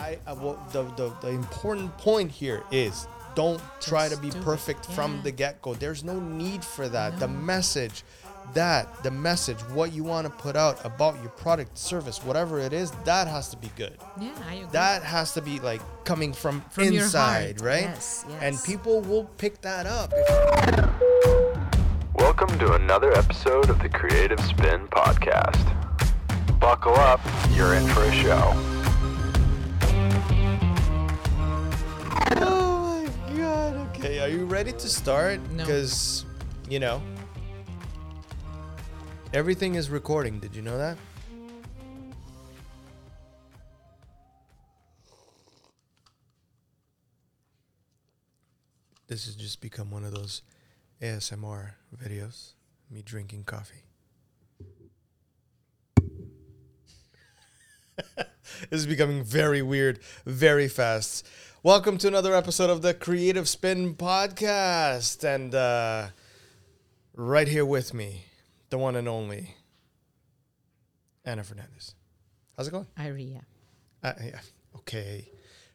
I uh, what the, the the important point here is don't try to be do it. perfect from the get go. There's no need for that. The message, that the message, what you want to put out about your product, service, whatever it is, that has to be good. Yeah, I agree. That has to be like coming from, From your inside, heart. right? Yes, yes. And people will pick that up. Welcome to another episode of the Creative Spin Podcast. Buckle up, you're in for a show. Are you ready to start? No. Because, you know, everything is recording. Did you know that? This has just become one of those ASMR videos. Me drinking coffee. this is becoming very weird very fast. Welcome to another episode of the Creative Spin podcast. And uh, right here with me, the one and only Anna Fernandez. How's it going? Iria. Uh, yeah. Okay.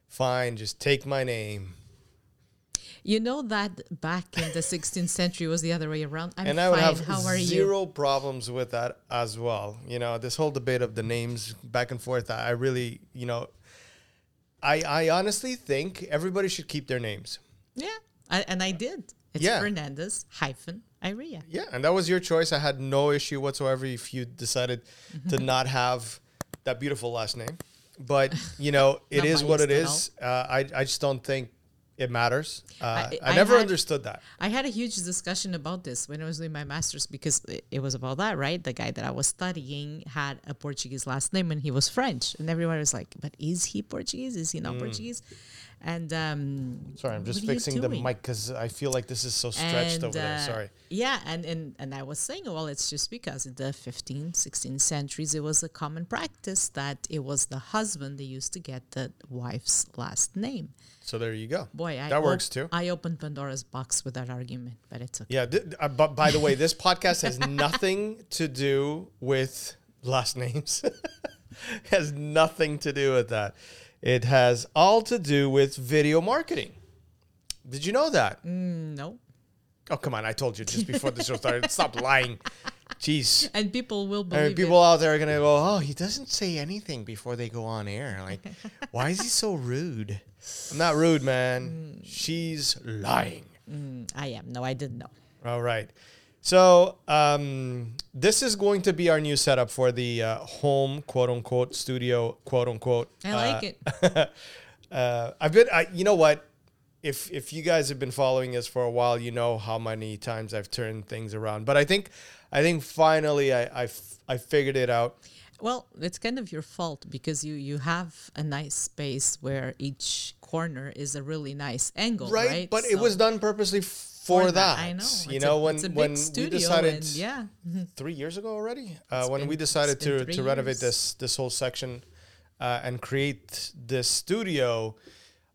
Fine. Just take my name. You know that back in the 16th century was the other way around. I'm and I fine. have How are you? zero problems with that as well. You know, this whole debate of the names back and forth, I really, you know, I I honestly think everybody should keep their names. Yeah, I, and I did. It's Yeah. Fernandez hyphen Iria. Yeah, and that was your choice. I had no issue whatsoever if you decided to not have that beautiful last name. But you know, it is what it is. Uh, I I just don't think it matters. Uh, I, I- I never had- understood that. I had a huge discussion about this when I was doing my master's because it, it was about that, right? The guy that I was studying had a Portuguese last name and he was French. And everyone was like, but is he Portuguese? Is he Mm. not Portuguese? And um, Sorry, I'm just what are you fixing the mic because I feel like this is so stretched And, over there. uh, Sorry. Yeah, and, and and I was saying, well, it's just because in the 15th, 16th centuries, it was a common practice that it was the husband that used to get the wife's last name. So there you go. Boy, I that works too. I opened Pandora's box with that argument, but it's okay. Yeah, th- uh, but by the way, this podcast has nothing to do with last names. has nothing to do with that. It has all to do with video marketing. Did you know that? Mm, no. Oh, come on. I told you just before the show started. Stop lying. Jeez. And people will believe mean, people out there are going to go, oh, he doesn't say anything before they go on air. Like, why is he so rude? I'm not rude, man. Mm. She's lying. it. I am. No, I didn't know. All right. So um, this is going to be our new setup for the uh, home quote unquote studio quote unquote. I like uh, it. Uh, I've been. I, you know what? If if you guys have been following us for a while, you know how many times I've turned things around. But I think I think finally I I, f- I figured it out. Well, it's kind of your fault because you you have a nice space where each corner is a really nice angle, Right, right? but it was done purposely for, for that. I know. You It's know a, when big when we studio decided and yeah. three years ago already uh, when we decided to, to renovate this this whole section uh, and create this studio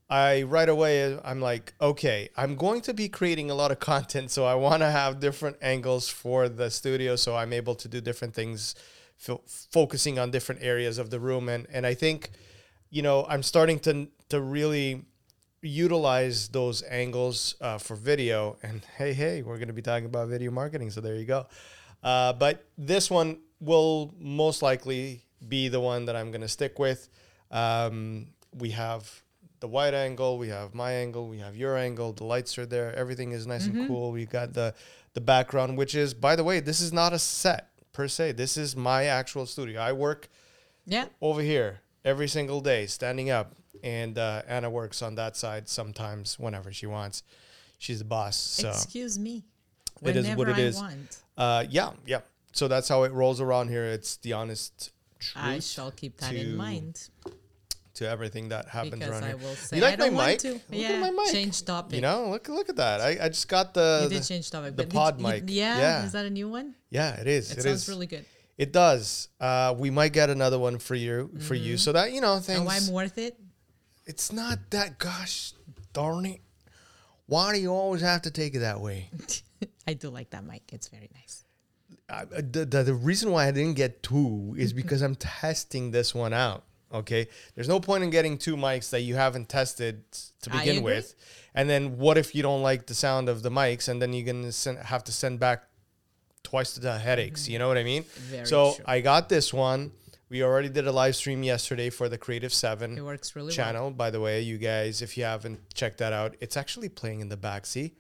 i right away i'm like okay i'm going to be creating a lot of content so i want to have different angles for the studio so i'm able to do different things fo- focusing on different areas of the room and and i think you know i'm starting to to really utilize those angles uh, for video. And hey, hey, we're going to be talking about video marketing. So there you go. Uh, but this one will most likely be the one that I'm going to stick with. Um, we have the wide angle, we have my angle, we have your angle. The lights are there. Everything is nice and cool. We got the the background, which is, by the way, this is not a set per se. This is my actual studio. I work Yeah. over here every single day, standing up. And uh, Anna works on that side sometimes, whenever she wants. She's the boss. So Excuse me. It is what Whenever it I is. Want, uh, yeah, yeah. So that's how it rolls around here. It's the honest truth. I shall keep that to in mind to everything that happens because around I here. will say you like my mic? to. Look yeah, at my mic. change topic. You know, look look at that. I, I just got the, you the- did change topic. the pod you- mic. yeah, Yeah. is that a new one? yeah, it is. It, It sounds is. really good. It does. Uh, we might get another one for you for you, so that you know things. Oh, I'm worth it. It's not that. Gosh, darn it! Why do you always have to take it that way? I do like that mic. It's very nice. I, the, the the reason why I didn't get two is because I'm testing this one out. Okay, there's no point in getting two mics that you haven't tested to begin with, and then what if you don't like the sound of the mics, and then you're gonna send, have to send back twice the headaches. You know what I mean? Mm-hmm. Very so true. I got this one. We already did a live stream yesterday for the Creative Seven It works really well. channel. By the way, you guys, if you haven't checked that out, it's actually playing in the back. See,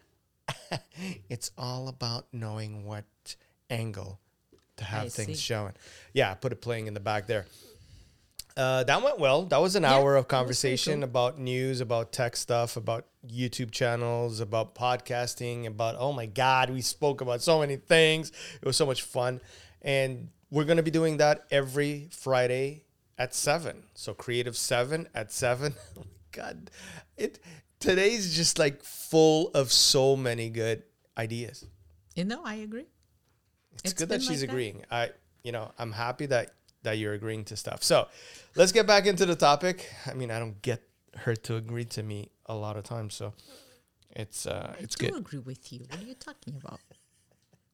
it's all about knowing what angle to have I things see. showing. Yeah, put it playing in the back there. Uh, that went well. That was an Yeah, hour of that was pretty conversation cool. about news, about tech stuff, about YouTube channels, about podcasting, about oh my god, we spoke about so many things. It was so much fun, and we're gonna be doing that every Friday at seven. So creative seven at seven. Oh god, it today's just like full of so many good ideas. You know, I agree. It's, It's good that she's like that. agreeing. I, you know, I'm happy that that you're agreeing to stuff. So, let's get back into the topic. I mean, I don't get her to agree to me a lot of times, so it's uh, it's I do good. agree with you. What are you talking about?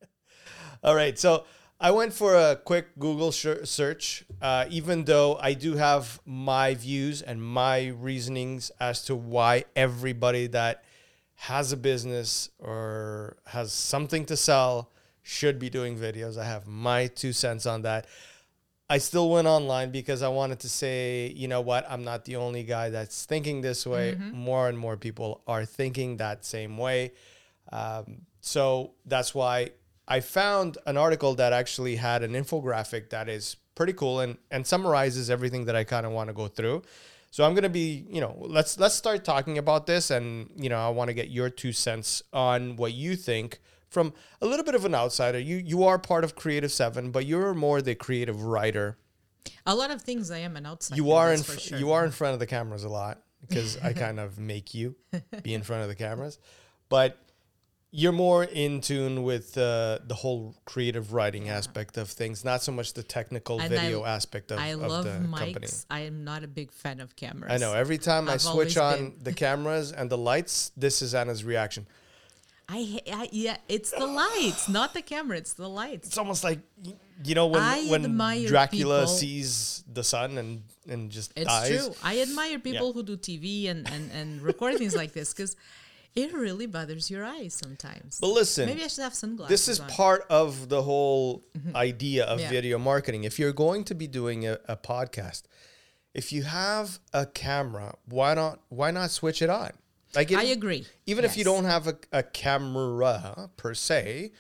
All right, so I went for a quick Google search, uh, even though I do have my views and my reasonings as to why everybody that has a business or has something to sell should be doing videos. I have my two cents on that. I still went online because I wanted to say, you know what, I'm not the only guy that's thinking this way. More and more people are thinking that same way. Um, so that's why I found an article that actually had an infographic that is pretty cool and, and summarizes everything that I kind of want to go through. So I'm gonna be, you know, let's let's start talking about this, and you know, I want to get your two cents on what you think from a little bit of an outsider. You you are part of Creative Seven, but you're more the creative writer. A lot of things I am an outsider. You are in fr- sure. you are in front of the cameras a lot because I kind of make you be in front of the cameras, but you're more in tune with uh, the whole creative writing aspect of things, not so much the technical And video I- aspect of. I of love the mics. company. I am not a big fan of cameras. I know. Every time I I've switch on been. the cameras and the lights, this is Anna's reaction. I, I yeah, it's the lights, not the camera. It's the lights. It's almost like you know when I when Dracula people- sees the sun and and just It's dies. true. I admire people who do TV and and and record things like this because it really bothers your eyes sometimes. But listen, maybe I should have sunglasses. this is on. part of the whole idea of Mm-hmm. Yeah. video marketing. If you're going to be doing a, a podcast, if you have a camera, why not why not switch it on? Like I agree. Even if you don't have a, a camera per se,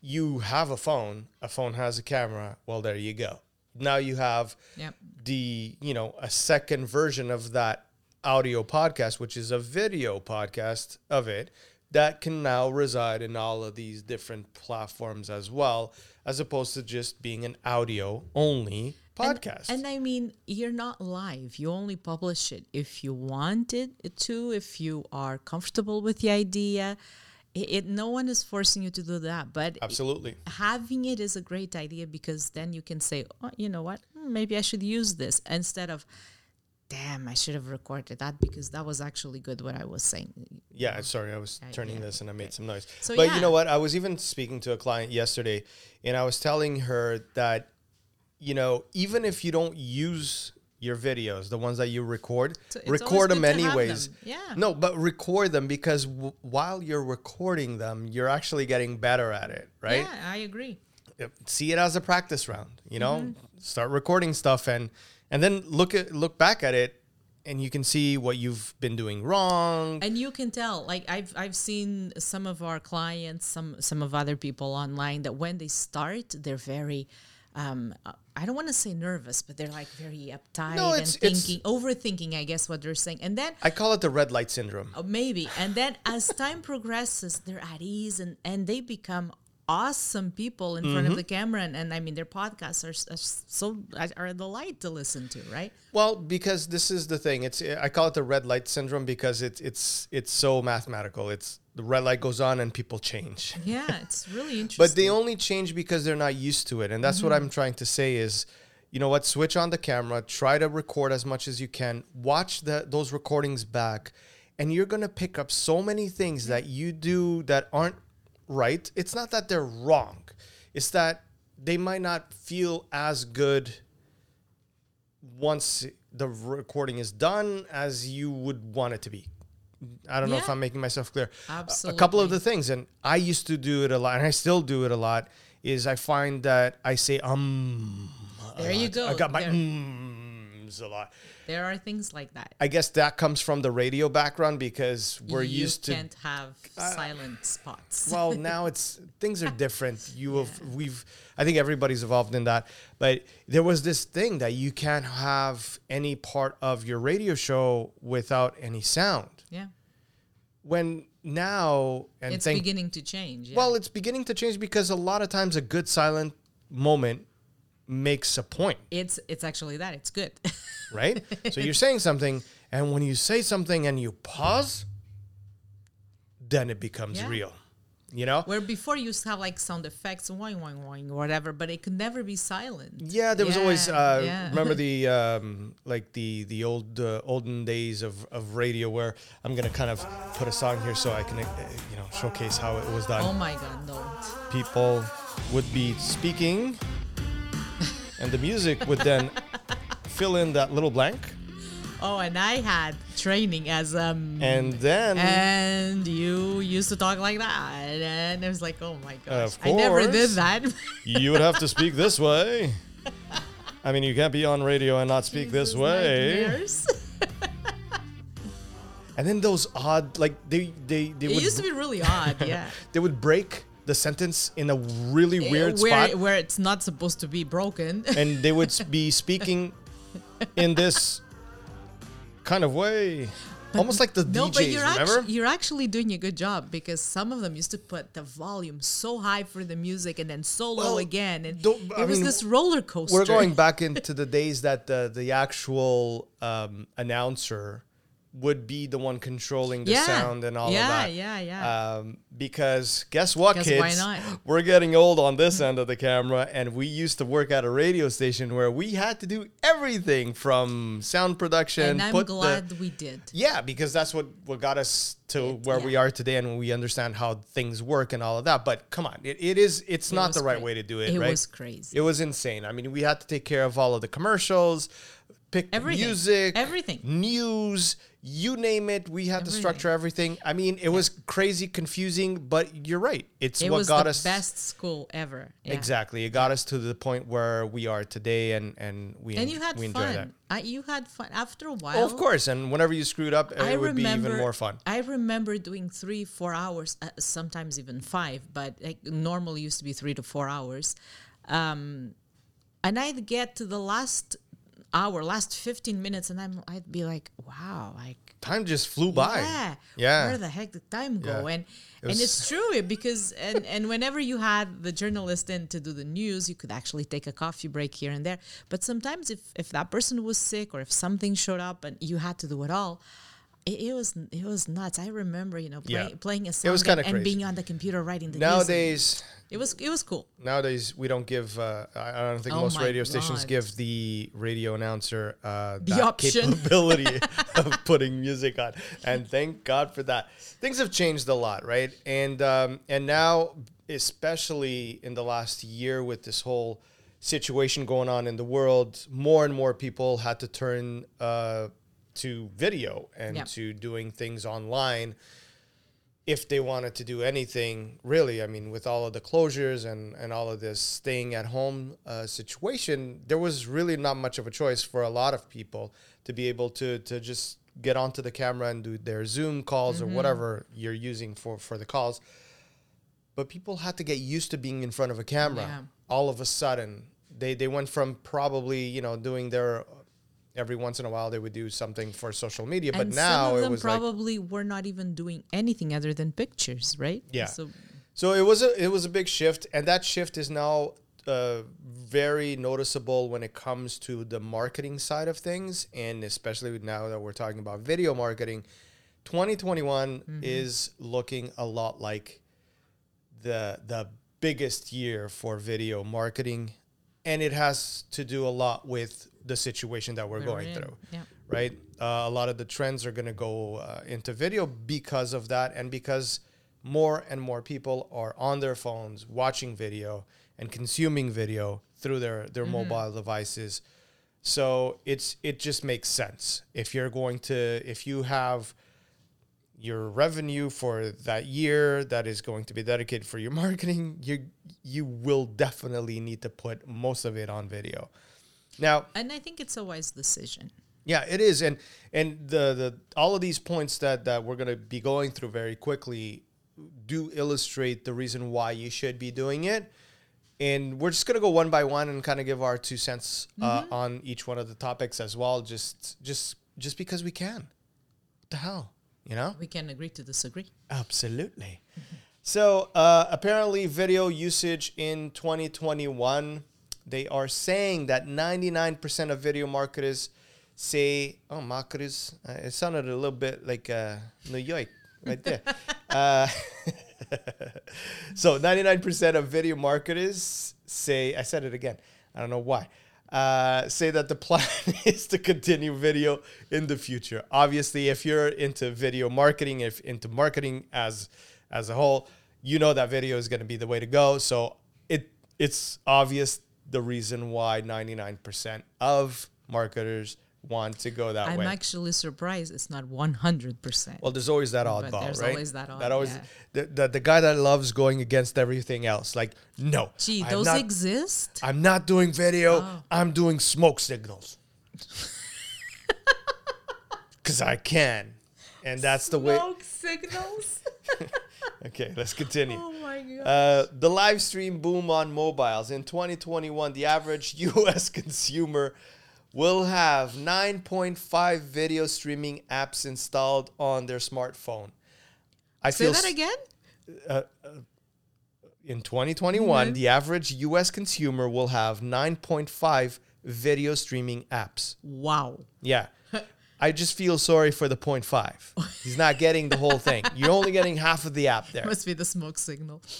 you have a phone. A phone has a camera. Well, there you go. Now you have Yep. the you know a second version of that audio podcast, which is a video podcast of it that can now reside in all of these different platforms as well, as opposed to just being an audio only podcast. And, I mean, you're not live. You only publish it if you wanted it to, if you are comfortable with the idea. It, it no one is forcing you to do that, but Absolutely. having it is a great idea because then you can say, oh, you know what, Hmm, maybe I should use this instead of, damn, I should have recorded that because that was actually good what I was saying. Yeah, sorry, I was Uh, turning yeah, this and I made some noise. So, but yeah. you know what? I was even speaking to a client yesterday and I was telling her that, you know, even if you don't use your videos, the ones that you record, So record them good to have anyways. them. Yeah. No, but record them because w- while you're recording them, you're actually getting better at it, right? Yeah, I agree. see it as a practice round you know Mm-hmm. start recording stuff and and then look at look back at it and you can see what you've been doing wrong. And you can tell like i've i've seen some of our clients some some of other people online that when they start they're very um i don't want to say nervous but they're like very uptight No, and thinking overthinking i guess what they're saying. And then i call it the red light syndrome. Uh, maybe. And then as time progresses they're at ease and and they become awesome people in front Mm-hmm. of the camera and, and i mean their podcasts are, are so are a delight to listen to right? Well because this is the thing it's i call it the red light syndrome because it's it's it's so mathematical. It's the red light goes on and people change. Yeah it's really interesting but they only change because they're not used to it and that's what Mm-hmm. i'm trying to say is you know what switch on the camera try to record as much as you can watch the, those recordings back and you're going to pick up so many things that you do that aren't right it's not that they're wrong it's that they might not feel as good once the recording is done as you would want it to be. I don't know if I'm making myself clear. A- A couple of the things, and I used to do it a lot, and I still do it a lot. Is I find that I say um. There you go. I got my There- a lot. There are things like that. I guess that comes from the radio background because we're you used to can't have uh, silent spots. well now it's things are different you have we've i think everybody's evolved in that but there was this thing that you can't have any part of your radio show without any sound yeah, when now and it's thank beginning to change. Yeah. well it's beginning to change because a lot of times a good silent moment makes a point it's it's actually that. It's good. right so you're saying something and when you say something and you pause then it becomes Yeah. real you know Where before you used to have like sound effects, wing, wing, wing, whatever, but it could never be silent. Yeah, there was always Yeah, uh, yeah. remember the um, like the the old uh, olden days of, of radio where I'm gonna kind of put a song here so I can uh, you know showcase how it was done. Oh my god, no. People would be speaking, and the music would then fill in that little blank, Oh, and I had training as um and then and you used to talk like that. And it was like oh my gosh. I never did that. You would have to speak this way. I mean, you can't be on radio and not speak this way. And then those odd, like they they they it would used to be really odd yeah. They would break the sentence in a really weird where, spot. where it's not supposed to be broken. And they would be speaking in this kind of way. Almost like the no DJs but you're remember? actually you're actually doing a good job because some of them used to put the volume so high for the music and then so low Well, again. And don't- I it was mean, this roller coaster. we're going back into the days that the the actual um, announcer would be the one controlling the Yeah. sound and all Yeah, of that yeah, yeah. um, because guess what Because kids why not? we're getting old on this end of the camera and we used to work at a radio station where we had to do everything from sound production and i'm put the- glad we did Yeah, because that's what what got us to where we are today, and we understand how things work and all of that. But come on, it, it is it's not the right cra- way to do it. it right? was crazy It was insane. I mean, we had to take care of all of the commercials, pick Everything. music, Everything. news, you name it. We had to structure everything. I mean, it was crazy confusing, but you're right. It's it what was got the us best school ever yeah. exactly. It got us to the point where we are today, and and we and you had we enjoy that. fun I, you had fun after a while Oh, of course, and whenever you screwed up, it I would be even more fun. I remember doing three, four hours, uh, sometimes even five, but like normally used to be three to four hours. Um, and I'd get to the last hour, last fifteen minutes, and I'm I'd be like, wow, like Time just flew by. yeah, Yeah. Where the heck did time go? Yeah. And It and it's true eh, because and and whenever you had the journalist in to do the news, you could actually take a coffee break here and there. But sometimes if if that person was sick or if something showed up and you had to do it all. It, it was it was nuts. I remember, you know, play, Yeah. playing a song was and, being on the computer writing the news. Nowadays, It was it was cool. nowadays we don't give. Uh, I don't think Oh most radio stations give the radio announcer uh, The option. capability of putting music on, and thank God for that. Things have changed a lot, right? And um, and now, especially in the last year, with this whole situation going on in the world, more and more people had to turn uh, to video and Yeah. to doing things online if they wanted to do anything really i mean with all of the closures and and all of this staying at home uh, situation there was really not much of a choice for a lot of people to be able to to just get onto the camera and do their zoom calls Mm-hmm. or whatever you're using for for the calls but people had to get used to being in front of a camera Yeah. all of a sudden they they went from probably you know doing their every once in a while they would do something for social media but and now some of it them was like probably were not even doing anything other than pictures, right? Yeah. So So it was a it was a big shift, and that shift is now uh, very noticeable when it comes to the marketing side of things, and especially now that we're talking about video marketing. 2021 is looking a lot like the the biggest year for video marketing, and it has to do a lot with the situation that we're We're going in, through yeah. right? Uh, a lot of the trends are going to go uh, into video because of that, and because more and more people are on their phones watching video and consuming video through their their Mm-hmm. mobile devices. So it's it just makes sense if you're going to if you have your revenue for that year that is going to be dedicated for your marketing, you you will definitely need to put most of it on video. Now, And I think it's a wise decision. yeah, it is, and and the the all of these points that that we're gonna be going through very quickly do illustrate the reason why you should be doing it. And we're just gonna go one by one and kind of give our two cents uh, on each one of the topics as well, just just just because we can. What the hell, you know? We can agree to disagree. Absolutely. So uh, apparently, video usage in 2021, they are saying that 99% of video marketers say, "Oh, marketers." Uh, it sounded a little bit like uh, New York right there. uh, so 99% of video marketers say, I said it again. I don't know why. Uh, say that the plan is to continue video in the future. Obviously, if you're into video marketing, if into marketing as as a whole, you know that video is going to be the way to go. So it it's obvious the reason why 99% of marketers want to go that way. I'm actually surprised it's not 100%. Well, there's always that oddball, there's right? always that odd, That always yeah. the, the the guy that loves going against everything else. Like, no, Gee, I'm those not, exist? I'm not doing video. Oh. I'm doing smoke signals because I can, and that's the way. Smoke signals? Okay, let's continue. oh my god. Uh, the live stream boom on mobiles in 2021. The average U.S. consumer will have 9.5 video streaming apps installed on their smartphone. I Say that again? in 2021, Mm-hmm. the average US consumer will have 9.5 video streaming apps. Wow. Yeah. I just feel sorry for the 0.5. He's not getting the whole thing. You're only getting half of the app there. Must be the smoke signal.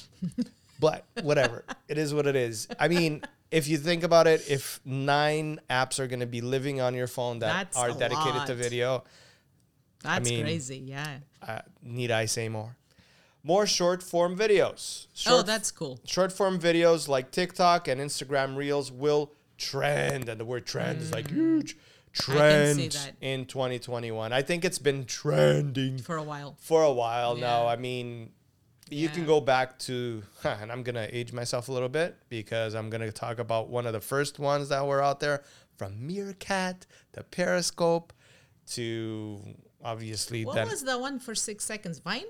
But whatever. it is what it is. I mean, if you think about it, if nine apps are going to be living on your phone that That's are dedicated to video, That's mean, crazy. Yeah. uh, need I say more? More short form videos. oh, that's cool. short form videos like TikTok and Instagram Reels will trend, and the word trend is like huge trend in 2021. I think it's been trending For a while. for a while now. I mean, you can go back to, and I'm gonna age myself a little bit because I'm gonna talk about one of the first ones that were out there, from Meerkat to Periscope to obviously What then was the one for six seconds? Vine?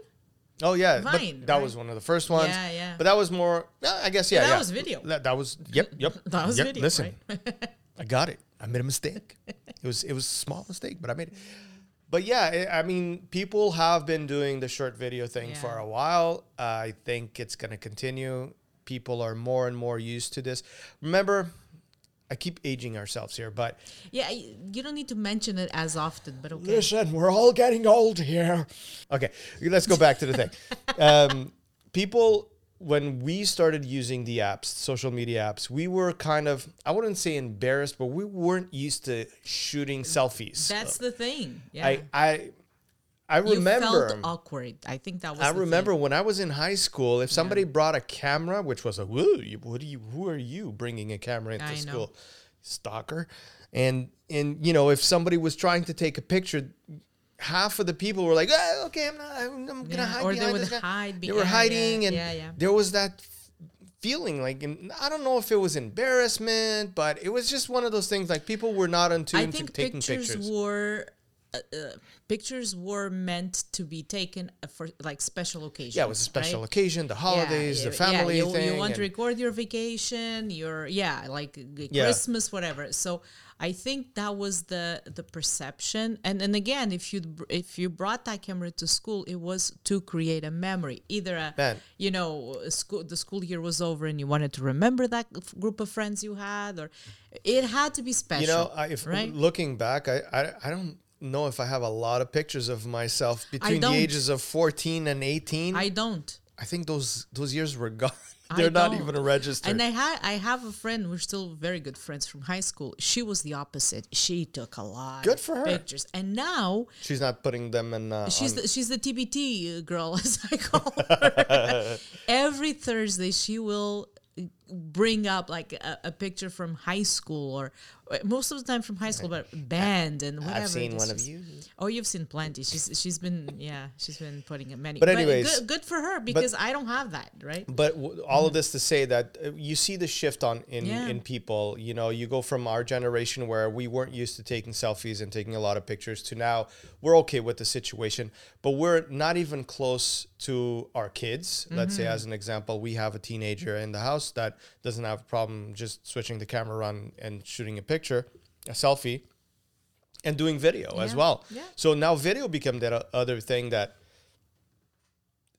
Oh yeah, but Vine, that right? was one of the first ones. Yeah, yeah. But that was more. yeah, I guess yeah. that yeah. was video. That, that was yep, yep. That was yep, video, Listen, I got it. I made a mistake. It was it was a small mistake, but I made it. But yeah, I I mean, people have been doing the short video thing for a while. I think it's going to continue. People are more and more used to this. Remember, I keep aging ourselves here, but Yeah, you don't need to mention it as often, but okay. Listen, we're all getting old here. Okay, let's go back to the thing. Um, people, when we started using the apps, social media apps, we were kind of, I wouldn't say embarrassed, but we weren't used to shooting selfies. That's the thing. Yeah. I, I, I you remember. felt awkward. I think that was. I remember Thing. when I was in high school, if somebody brought a camera, which was a you- what do you, who are you bringing a camera into I know. school, stalker, and and you know if somebody was trying to take a picture, half of the people were like, ah, okay, I'm not, I'm, I'm gonna Yeah, hide or they behind would this guy." hide They were hiding, yeah, and yeah, there was that feeling like, and I don't know if it was embarrassment, but it was just one of those things like people were not I attuned to think taking pictures, pictures. were. Uh, uh, pictures were meant to be taken for like special occasions. yeah, it was a special right? occasion, the holidays, yeah, the family yeah, you, thing. You want to record your vacation, your yeah, like Yeah. Christmas, whatever. So I think that was the the perception. And and again, if you if you brought that camera to school, it was to create a memory. Either a Man. you know a school the school year was over and you wanted to remember that group of friends you had, or it had to be special. You know, I, if right? looking back, I, I I don't know if I have a lot of pictures of myself between the ages of 14 and 18. I, I don't. I think those those years were gone. They're not even registered. And I had I have a friend. We're still very good friends from high school. She was the opposite. She took a lot. Good for her. Pictures, and now She's not putting them in. Uh, she's the, she's the TBT girl, as I call her. Every Thursday, she will bring up like a, a picture from high school or uh, most of the time from high school, but band and whatever. I've seen one of you. Oh, you've seen plenty. She's she's been yeah she's been putting in many. But anyways- good, good for her because I don't have that right. But w- all of this to say that uh, you see the shift on in Yeah. in people. You know, you go from our generation where we weren't used to taking selfies and taking a lot of pictures to now we're okay with the situation, but we're not even close to our kids. Let's say, as an example, we have a teenager in the house that doesn't have a problem just switching the camera on and shooting a picture, a selfie, and doing video as well. Yeah. So now video become that other thing that.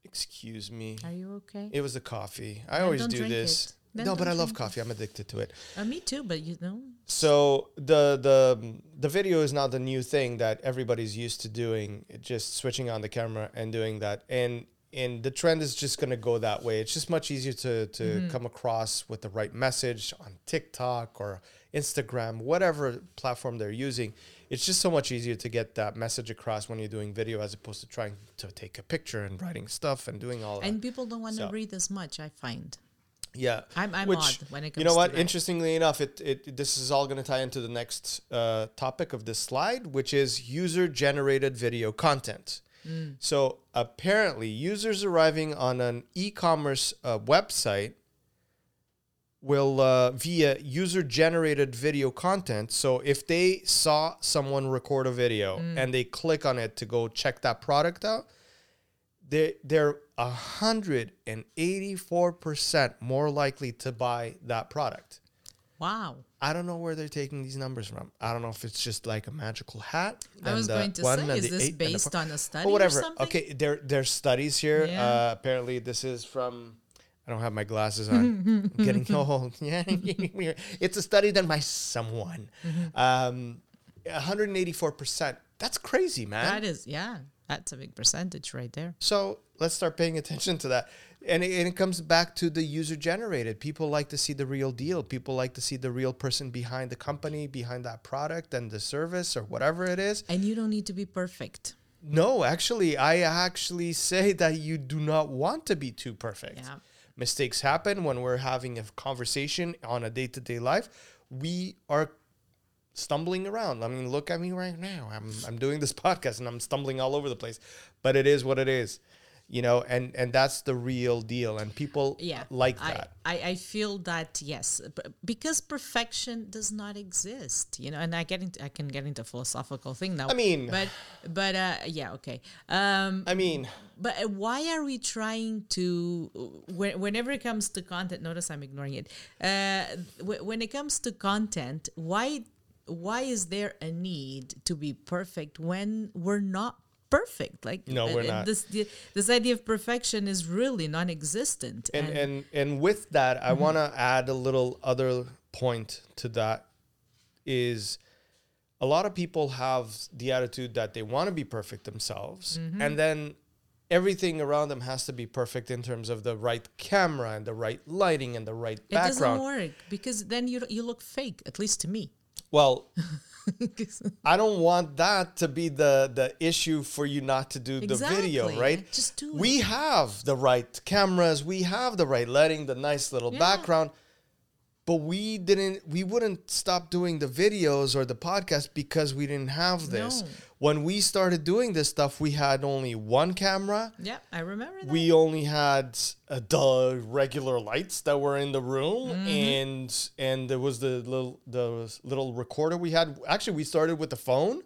Excuse me. Are you okay? It was the coffee. I always do this. No, but I love coffee. I'm addicted to it. Uh, me too, but you know. So the the the video is now the new thing that everybody's used to doing. it Just switching on the camera and doing that, and and the trend is just gonna go that way. It's just much easier to to Mm-hmm. come across with the right message on TikTok or Instagram, whatever platform they're using. It's just so much easier to get that message across when you're doing video as opposed to trying to take a picture and writing stuff and doing all that. And people don't want to So- read as much. I find. Yeah, I'm- I'm Which, odd when it comes. To You know to what? that. Interestingly enough, it, it this is all going to tie into the next uh, topic of this slide, which is user-generated video content. Mm. So apparently, users arriving on an e-commerce uh, website will uh, via user-generated video content. So if they saw someone record a video Mm. and they click on it to go check that product out, they they're a hundred and eighty four percent more likely to buy that product. Wow. I don't know where they're taking these numbers from. I don't know if it's just like a magical hat. I was going to say, is this based on a study or whatever. something? Okay, there there's studies here. Yeah. Uh, apparently, this is from. I don't have my glasses on. I'm getting old. Yeah, it's a study done by someone. Um, 184 percent. That's crazy, man. That is, yeah, that's a big percentage right there. So let's start paying attention to that. And it, and it comes back to the user generated. People like to see the real deal. People like to see the real person behind the company, behind that product and the service or whatever it is. And you don't need to be perfect. No, actually, I actually say that you do not want to be too perfect. Yeah. Mistakes happen when we're having a conversation on a day to day life. We are stumbling around. I mean, look at me right now. I'm I'm doing this podcast and I'm stumbling all over the place. But it is what it is. You know, and and that's the real deal and people Yeah. like that. I, I feel that, yes, because perfection does not exist, you know, and I get into, I can get into philosophical thing now. I mean- but, but, uh, yeah, okay. Um, I mean, But uh, why are we trying to, when, whenever it comes to content, notice I'm ignoring it. Uh, wh- when it comes to content, why, why is there a need to be perfect when we're not perfect? Like, No, uh, we're uh, not. This, this idea of perfection is really non-existent. and and and with that i want to add a little other point to that is a lot of people have the attitude that they want to be perfect themselves and then everything around them has to be perfect in terms of the right camera and the right lighting and the right background. it doesn't work because then you, you look fake, at least to me. well i don't want that to be the the issue for you not to do the video right Just do it. we have the right cameras we have the right lighting the nice little Yeah. background but we didn't we wouldn't stop doing the videos or the podcast because we didn't have this No. when we started doing this stuff we had only one camera Yeah, I remember that. we only had uh, the regular lights that were in the room Mm-hmm. and and there was the little the little recorder we had actually we started with the phone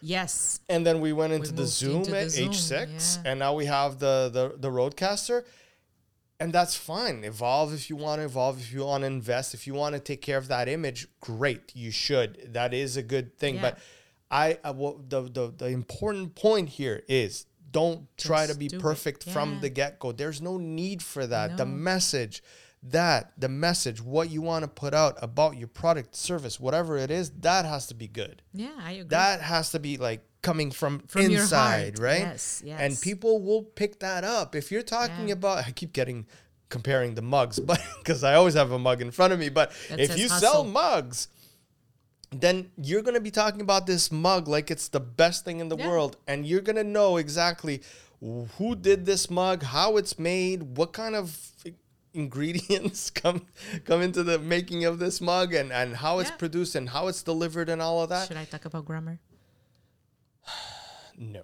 yes. and then we went into the Zoom into the at Zoom, H6, yeah. and now we have the, the the RODECaster, and that's fine. Evolve if you want to evolve, if you want to invest, if you want to take care of that image, great, you should. That is a good thing. Yeah. But I, I what the, the the important point here is don't try to be perfect from the get go. There's no need for that. The message. That the message, what you want to put out about your product, service, whatever it is, that has to be good Yeah, I agree. that has to be like coming from, From inside, right? Yes, yes. And people will pick that up. If you're talking Yeah. about, I keep getting comparing the mugs, but because I always have a mug in front of me. But That if you sell mugs, then you're gonna be talking about this mug like it's the best thing in the Yeah. world, and you're gonna know exactly who did this mug, how it's made, what kind of ingredients come come into the making of this mug and and how it's Yeah. produced and how it's delivered and all of that Should I talk about grammar? no.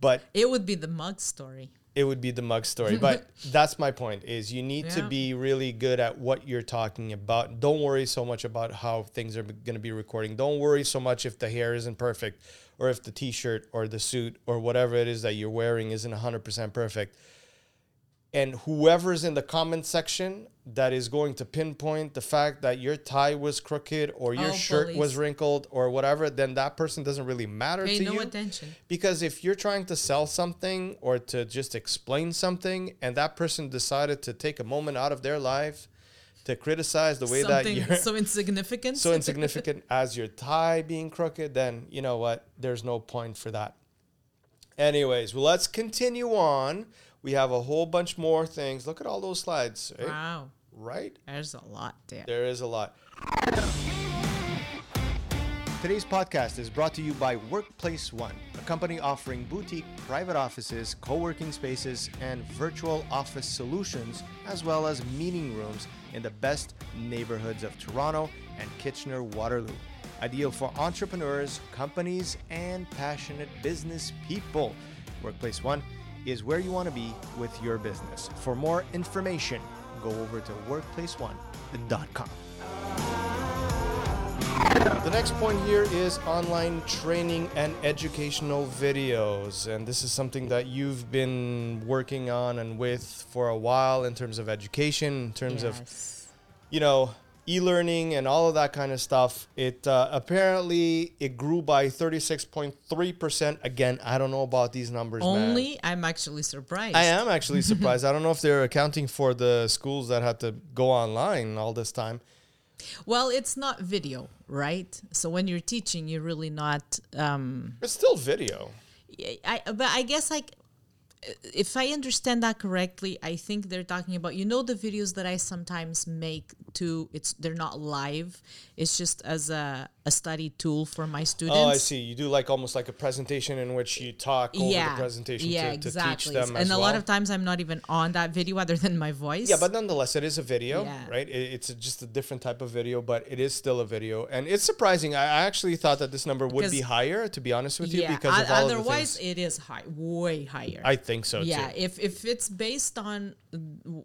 But It would be the mug story. it would be the mug story but that's my point is you need to be really good at what you're talking about. Don't worry so much about how things are going to be recording. Don't worry so much if the hair isn't perfect or if the t-shirt or the suit or whatever it is that you're wearing isn't 100% perfect and whoever's in the comment section that is going to pinpoint the fact that your tie was crooked or your Oh, shirt was wrinkled or whatever then that person doesn't really matter to Pay to no you attention. because if you're trying to sell something or to just explain something and that person decided to take a moment out of their life to criticize the way that you're so insignificant. so insignificant as your tie being crooked, then you know what? There's no point for that. Anyways, well, let's continue on. We have a whole bunch more things. Look at all those slides, right? wow, right? there's a lot there. There is a lot. Today's podcast is brought to you by Workplace One, a company offering boutique private offices, co working spaces, and virtual office solutions, as well as meeting rooms in the best neighborhoods of Toronto and Kitchener Waterloo. Ideal for entrepreneurs, companies, and passionate business people. Workplace One is where you want to be with your business. For more information, go over to workplaceone.com. The next point here is online training and educational videos. And this is something that you've been working on and with for a while in terms of education, in terms of, you know, e-learning and all of that kind of stuff. It uh, apparently it grew by 36.3%. Again, I don't know about these numbers, man. Only, I'm actually surprised. I am actually surprised. I don't know if they're accounting for the schools that had to go online all this time. Well, it's not video, right? So when you're teaching, you're really not. Um, It's still video. Yeah, I, but I guess like if I understand that correctly, I think they're talking about you know the videos that I sometimes make to it's they're not live. It's just as a, a study tool for my students. Oh, I see. You do like almost like a presentation in which you talk over Yeah, the presentation yeah, to, to exactly. teach them and a well. lot of times I'm not even on that video other than my voice. yeah, but nonetheless, it is a video, Yeah. right? It, it's a, just a different type of video, but it is still a video, and it's surprising. I, actually thought that this number would be higher, to be honest with you, because of all of the otherwise things. it is high, way higher. I think so yeah too. if if it's based on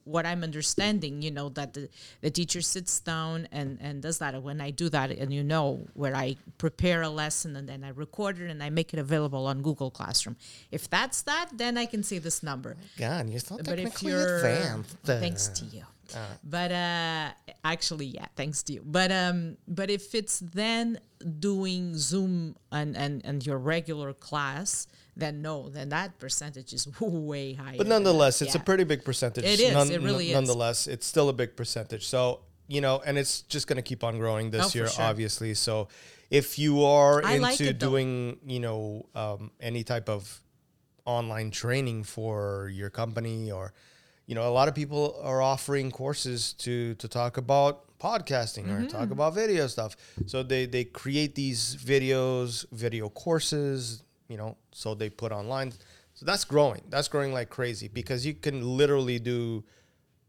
what i'm understanding you know that the, the teacher sits down and and does that when i do that and you know where i prepare a lesson and then i record it and i make it available on google classroom. If that's that then i can see this number. God, you're so but if you're advanced. thanks to you. But uh actually yeah thanks to you. But um but if it's then doing zoom and and and your regular class then no then that percentage is way higher But nonetheless, it's a pretty big percentage. It is, it really is. Nonetheless, it's still a big percentage. So, you know, and it's just going to keep on growing this Oh, year, sure. obviously. So, if you are I like into though. doing, you know, um, any type of online training for your company or, you know, a lot of people are offering courses to to talk about podcasting or Mm-hmm. talk about video stuff. So they they create these videos, video courses, you know, so they put online. So that's growing. That's growing like crazy because you can literally do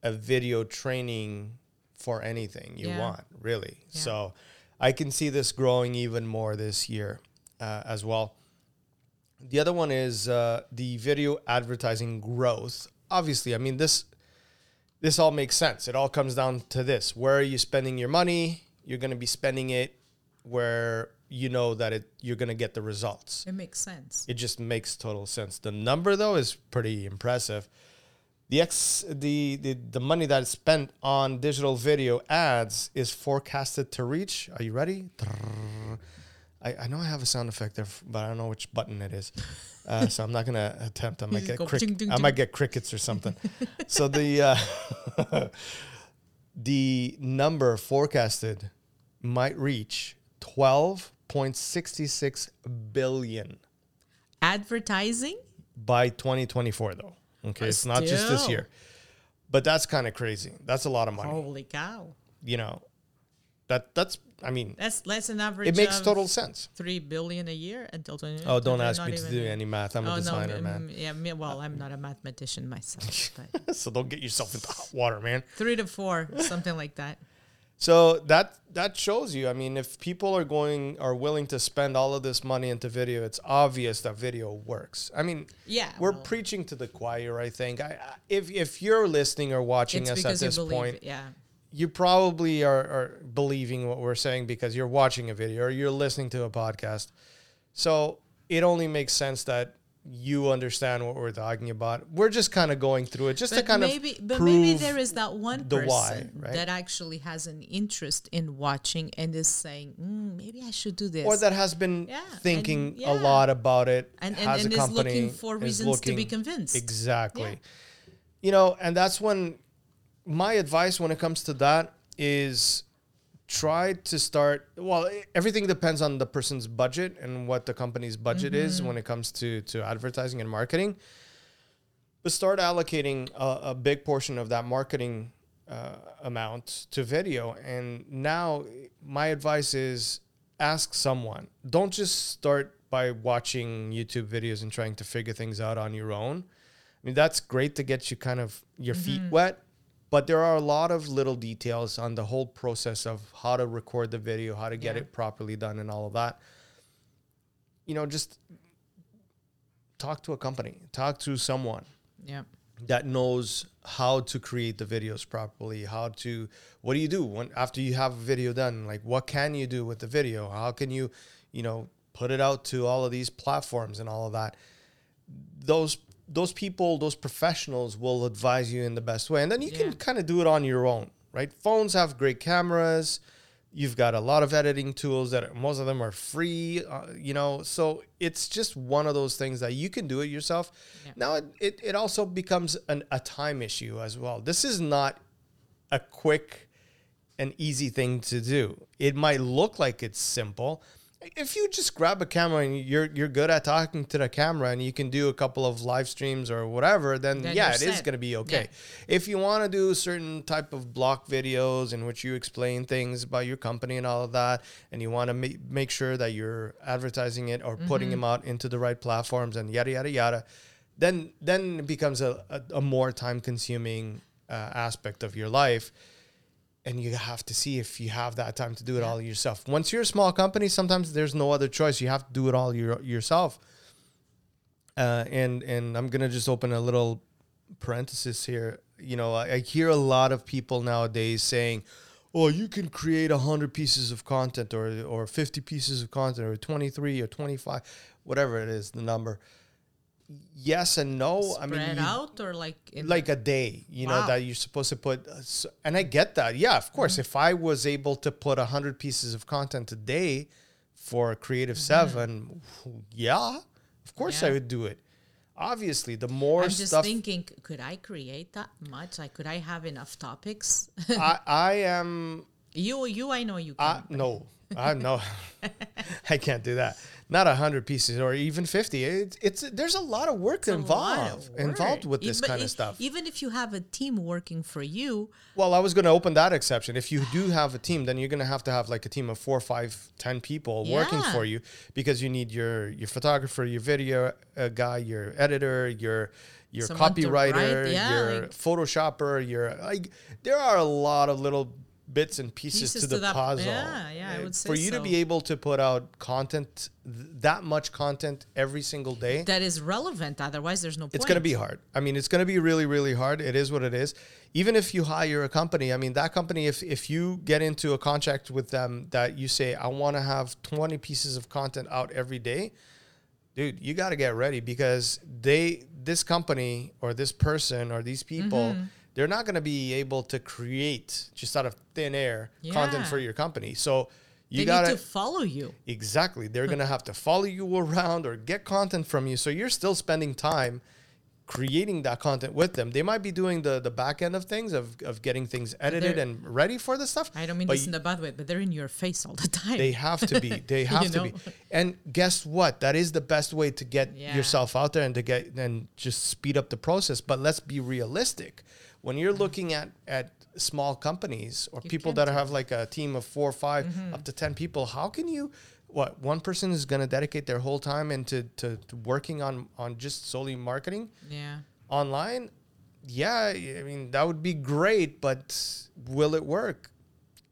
a video training for anything you Yeah. want, really. Yeah. So I can see this growing even more this year uh, as well. The other one is uh, the video advertising growth. Obviously, I mean this. This all makes sense. It all comes down to this: where are you spending your money? You're going to be spending it where you know that it you're going to get the results. it makes sense It just makes total sense. The number though is pretty impressive. The ex the the, the money that is spent on digital video ads is forecasted to reach. Are you ready? I, I know I have a sound effect there, but I don't know which button it is. Uh, so I'm not gonna attempt. I might get crick- ding, ding, I might get crickets or something. so the uh, the number forecasted might reach 12.66 billion advertising by 2024 though okay it's not just this year but that's kind of crazy that's a lot of money holy cow you know that that's I mean, That's less than average. it makes total sense. Three billion a year until twenty. Oh, don't ask me to do any math. I'm a Oh, designer, no, man. mm, Yeah, me, well, I'm not a mathematician myself, but so don't get yourself into hot water, man. three to four, something like that. So that that shows you. I mean, if people are going are willing to spend all of this money into video, it's obvious that video works. I mean, Yeah, we're well- preaching to the choir. I think. I, I- if if you're listening or watching us at this believe. point, Yeah. you probably are, are believing what we're saying because you're watching a video or you're listening to a podcast. So it only makes sense that you understand what we're talking about. We're just kind of going through it just to But kind maybe, of but maybe there is that one the person why, right? that actually has an interest in watching and is saying, mm, maybe I should do this. or that has been Yeah, thinking and- a lot about it And- and- has and a is company looking for is reasons to be convinced. exactly Yeah. you know and that's when my advice when it comes to that is try to start well everything depends on the person's budget and what the company's budget Mm-hmm. is when it comes to to advertising and marketing. But start allocating a, a big portion of that marketing uh, amount to video. And now my advice is ask someone. Don't just start by watching youtube videos and trying to figure things out on your own. I mean that's great to get you kind of your feet wet but there are a lot of little details on the whole process of how to record the video how to get Yeah. it properly done and all of that you know just talk to a company talk to someone yeah. that knows how to create the videos properly how to what do you do when after you have a video done like what can you do with the video how can you you know put it out to all of these platforms and all of that those those people those professionals will advise you in the best way. And then you Yeah. can kind of do it on your own right? Phones have great cameras. You've got a lot of editing tools that most of them are free uh, you know? So it's just one of those things that you can do it yourself. Yeah. now it, it, it also becomes an, a time issue as well. This is not a quick and easy thing to do. It might look like it's simple if you just grab a camera and you're you're good at talking to the camera and you can do a couple of live streams or whatever then, Then yeah it is going to be okay. If you want to do certain type of block videos in which you explain things about your company and all of that and you want to ma- make sure that you're advertising it or putting them out into the right platforms and yada yada yada then then it becomes a, a, a more time consuming uh, aspect of your life and you have to see if you have that time to do it all yourself. Once you're a small company, sometimes there's no other choice. You have to do it all your, yourself. Uh, and and I'm gonna just open a little parenthesis here. You know, I, I hear a lot of people nowadays saying, "Oh, you can create hundred pieces of content, or or fifty pieces of content, or twenty three, or twenty five, whatever it is, the number." Yes and no. I mean, Spread you- out or like like a day, you know, that you're supposed to put. uh, And I get that. Yeah, of course. Mm-hmm. If I was able to put 100 pieces of content a day for Creative Mm-hmm. 7, yeah, of course I would do it. Obviously, the more I'm just stuff thinking, could I create that much? Like, could I have enough topics? I, I am, you, you, I know you I, no, I no, I can't do that. Not 100 pieces or even 50. It's, it's there's a lot of work It's involved of involved with this Even kind of if- stuff. Even if you have a team working for you, Well, I was going to open that exception. If you do have a team, then you're going to have to have like a team of four, five, ten people working for you because you need your your photographer, your video uh, guy, your editor, your your Someone to write, copywriter, yeah, your like- photoshopper, your like. There are a lot of little bits and pieces, Pieces to the that- puzzle. yeah, yeah, I would say For you to be able to put out content, th- that much content every single day, that is relevant. Otherwise, there's no point. it's going to be hard. I mean, it's going to be really, really hard. It is what it is. Even if you hire a company, I mean, that company, if, if you get into a contract with them that you say, I want to have 20 pieces of content out every day, dude, you got to get ready because they, this company or this person or these people, Mm-hmm. They're not going to be able to create just out of thin air content for your company. So you got to follow you. Exactly. They're going to have to follow you around or get content from you. So you're still spending time creating that content with them. They might be doing the the back end of things of, of getting things edited and ready for the stuff. I don't mean this in a bad way, but they're in your face all the time. they have to be. They have You to be. And guess what? That is the best way to get Yeah. yourself out there and to get and just speed up the process. But let's be realistic. When you're looking at at small companies or You people that have like a team of four or 5 up to ten people, how can you? What one person is going to dedicate their whole time into to, to working on on just solely marketing yeah. online? Yeah, I mean that would be great, but will it work?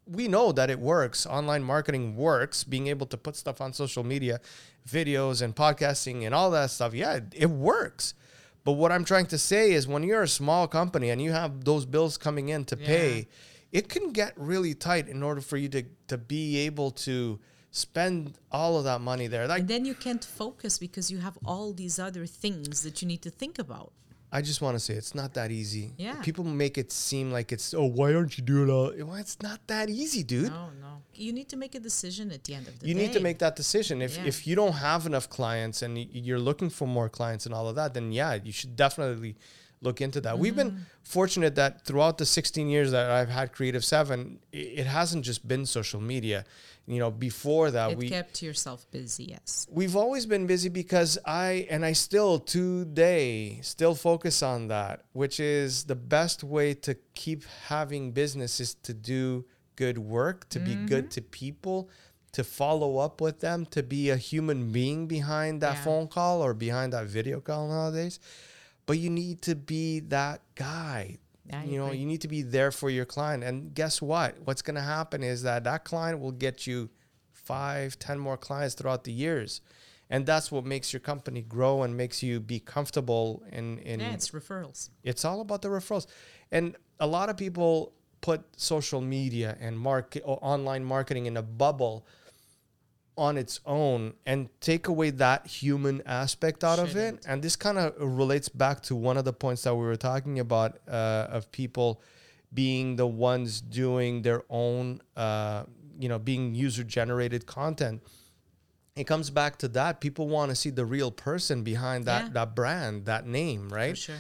we know that it works. Online marketing works. Being able to put stuff on social media, videos and podcasting and all that stuff, yeah, it, it works. But what I'm trying to say is when you're a small company and you have those bills coming in to Yeah. pay, it can get really tight in order for you to to be able to spend all of that money there. Like And then you can't focus because you have all these other things that you need to think about. I just want to say it's not that easy. Yeah. People make it seem like it's oh why aren't you doing all well, it's not that easy, dude. No, no. You need to make a decision at the end of the you day. You need to make that decision. If Yeah. if you don't have enough clients and you're looking for more clients and all of that, then yeah, you should definitely look into that. We've been Mm-hmm. fortunate that throughout the 16 years that I've had Creative 7, it hasn't just been social media. You know, before that It we kept yourself busy, yes. we've always been busy because I and I still today still focus on that, which is the best way to keep having business is to do good work, to be good mm-hmm. to people, to follow up with them, to be a human being behind that Yeah. phone call or behind that video call nowadays. But you need to be that guy. I you know, agree. you need to be there for your client. And guess what? What's going to happen is that that client will get you five, ten more clients throughout the years. And that's what makes your company grow and makes you be comfortable in, in Yeah, it's referrals. it's all about the referrals. And a lot of people put social media and market or online marketing in a bubble on its own and take away that human aspect out of it. And this kind of relates back to one of the points that we were talking about uh, of people being the ones doing their own, uh, you know, being user generated content. It comes back to that. People want to see the real person behind that Yeah. that brand, that name, right? For sure.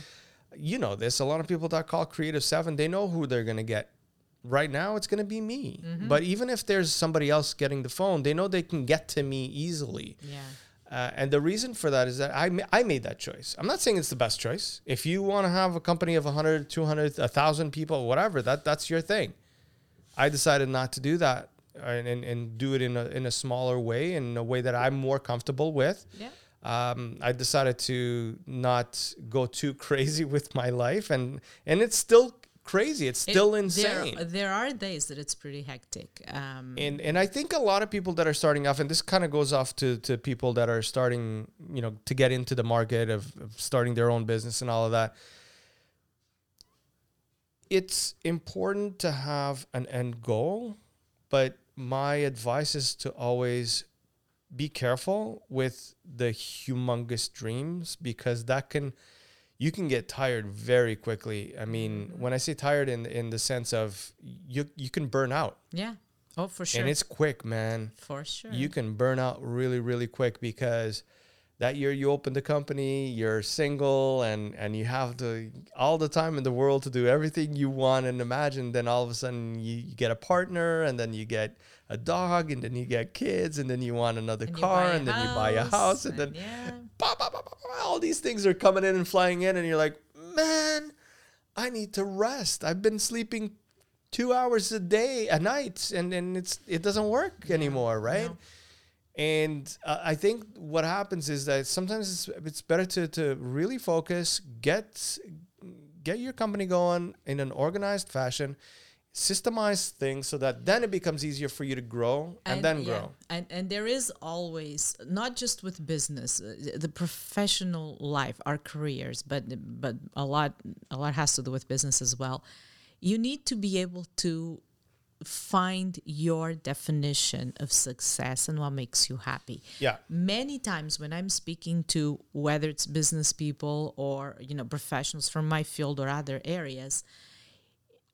you know this. A lot of people that call Creative Seven, they know who they're gonna get. Right now, it's gonna be me. Mm-hmm. But even if there's somebody else getting the phone, they know they can get to me easily. Yeah. Uh, and the reason for that is that I, ma- I made that choice. I'm not saying it's the best choice. If you want to have a company of 100, 200, 1,000 people, whatever, that that's your thing. I decided not to do that uh, and, and, and do it in a, in a smaller way, in a way that I'm more comfortable with Yeah. um, I decided to not go too crazy with my life, and and it's still crazy. It's still It- insane. There, there are days that it's pretty hectic. Um, and and I think a lot of people that are starting off, and this kind of goes off to to people that are starting, you know, to get into the market of, of starting their own business and all of that. It's important to have an end goal, but my advice is to always be careful with the humongous dreams because that can you can get tired very quickly. I mean, when I say tired in in the sense of you you can burn out. yeah. Oh, for sure. And it's quick, man. for sure. You can burn out really, really quick because that year you open the company, you're single and and you have the all the time in the world to do everything you want and imagine. Then all of a sudden you, you get a partner and then you get a dog and then you get kids and then you want another And car and then you buy a house and then yeah. All these things are coming in and flying in and you're like, man, I need to rest. I've been sleeping two hours a day, a night, and and it's it doesn't work anymore, right? no. And uh, I think what happens is that sometimes it's, it's better to, to really focus, get get your company going in an organized fashion, systemize things so that then it becomes easier for you to grow and, then yeah, grow. And and there is always not just with business, uh, the professional life, our careers, but but a lot a lot has to do with business as well. You need to be able to find your definition of success and what makes you happy. Yeah. Many times when I'm speaking to whether it's business people or you know professionals from my field or other areas,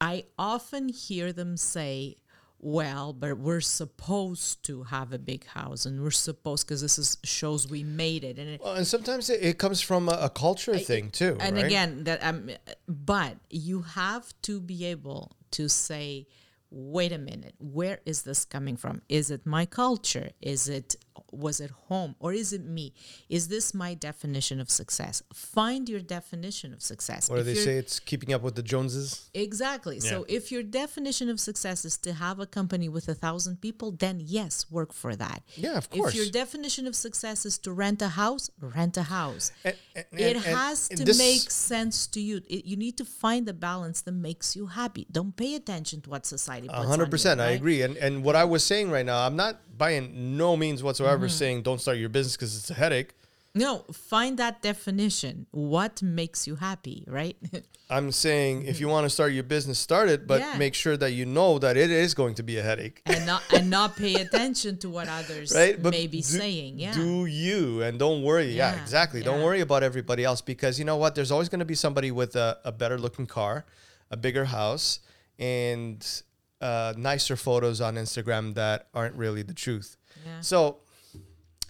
I often hear them say, well, but we're supposed to have a big house and we're supposed because this is shows we made it and it, Well, and sometimes it, it comes from a, a culture thing too. and right? again that um but you have to be able to say wait a minute where is this coming from is it my culture is it was at home or is it me is this my definition of success find your definition of success or If they say? It's keeping up with the Joneses. Exactly. So if your definition of success is to have a company with a thousand people, then yes, work for that. Yeah, of course. If your definition of success is to rent a house, rent a house. And- and- it and- and has to make sense to you. It, you need to find the balance that makes you happy. Don't pay attention to what society puts A on hundred you, percent, I agree. And and what I was saying right now, I'm not by no means whatsoever Mm-hmm. saying don't start your business because it's a headache. No, find that definition. What makes you happy, right? I'm saying if you want to start your business, start it, but Yeah. make sure that you know that it is going to be a headache. and not and not pay attention to what others right? may be do- saying. Yeah. Do you and don't worry. Yeah, Yeah, exactly. Don't worry about everybody else because you know what? There's always going to be somebody with a, a better looking car, a bigger house, and uh, nicer photos on Instagram that aren't really the truth. Yeah. So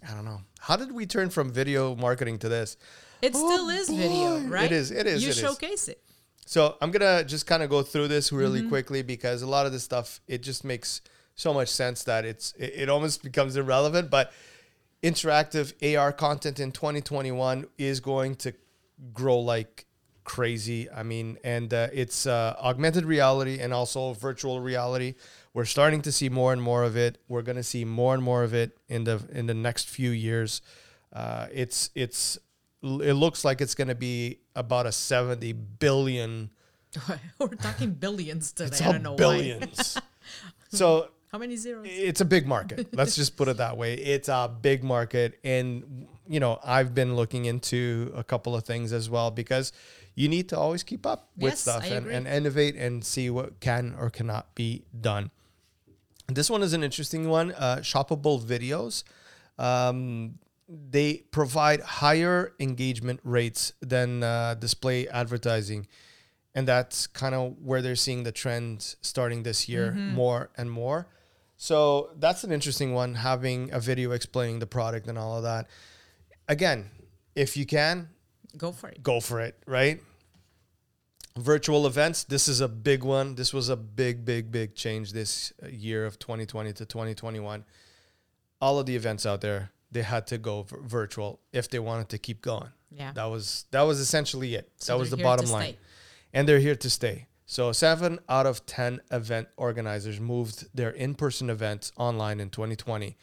I don't know. How did we turn from video marketing to this? It Oh, still is video, right? It is, it is, You it is. showcase it. So I'm gonna just kind of go through this really Mm-hmm. quickly because a lot of this stuff it just makes so much sense that it's it, it almost becomes irrelevant. But interactive AR content in 2021 is going to grow like crazy. I mean, and uh, it's uh, augmented reality and also virtual reality. We're starting to see more and more of it. We're gonna see more and more of it in the in the next few years. Uh, it's it's it looks like it's gonna be about a 70 billion We're talking billions today. it's I don't know why. billions. so How many zeros? it's a big market. Let's just put it that way. It's a big market. And, you know, I've been looking into a couple of things as well because you need to always keep up with Yes, stuff and, and innovate and see what can or cannot be done. This one is an interesting one. Uh, shoppable videos. Um, they provide higher engagement rates than uh, display advertising. And that's kind of where they're seeing the trend starting this year Mm-hmm. more and more. So that's an interesting one, having a video explaining the product and all of that. Again, if you can, Go for it. go for it, right? Virtual events, this is a big one. This was a big, big, big change this year of 2020 to 2021. All of the events out there, they had to go virtual if they wanted to keep going. Yeah. That was that was essentially it. So that was the bottom line. stay. And they're here to stay. So 7 out of 10 event organizers moved their in-person events online in 2020.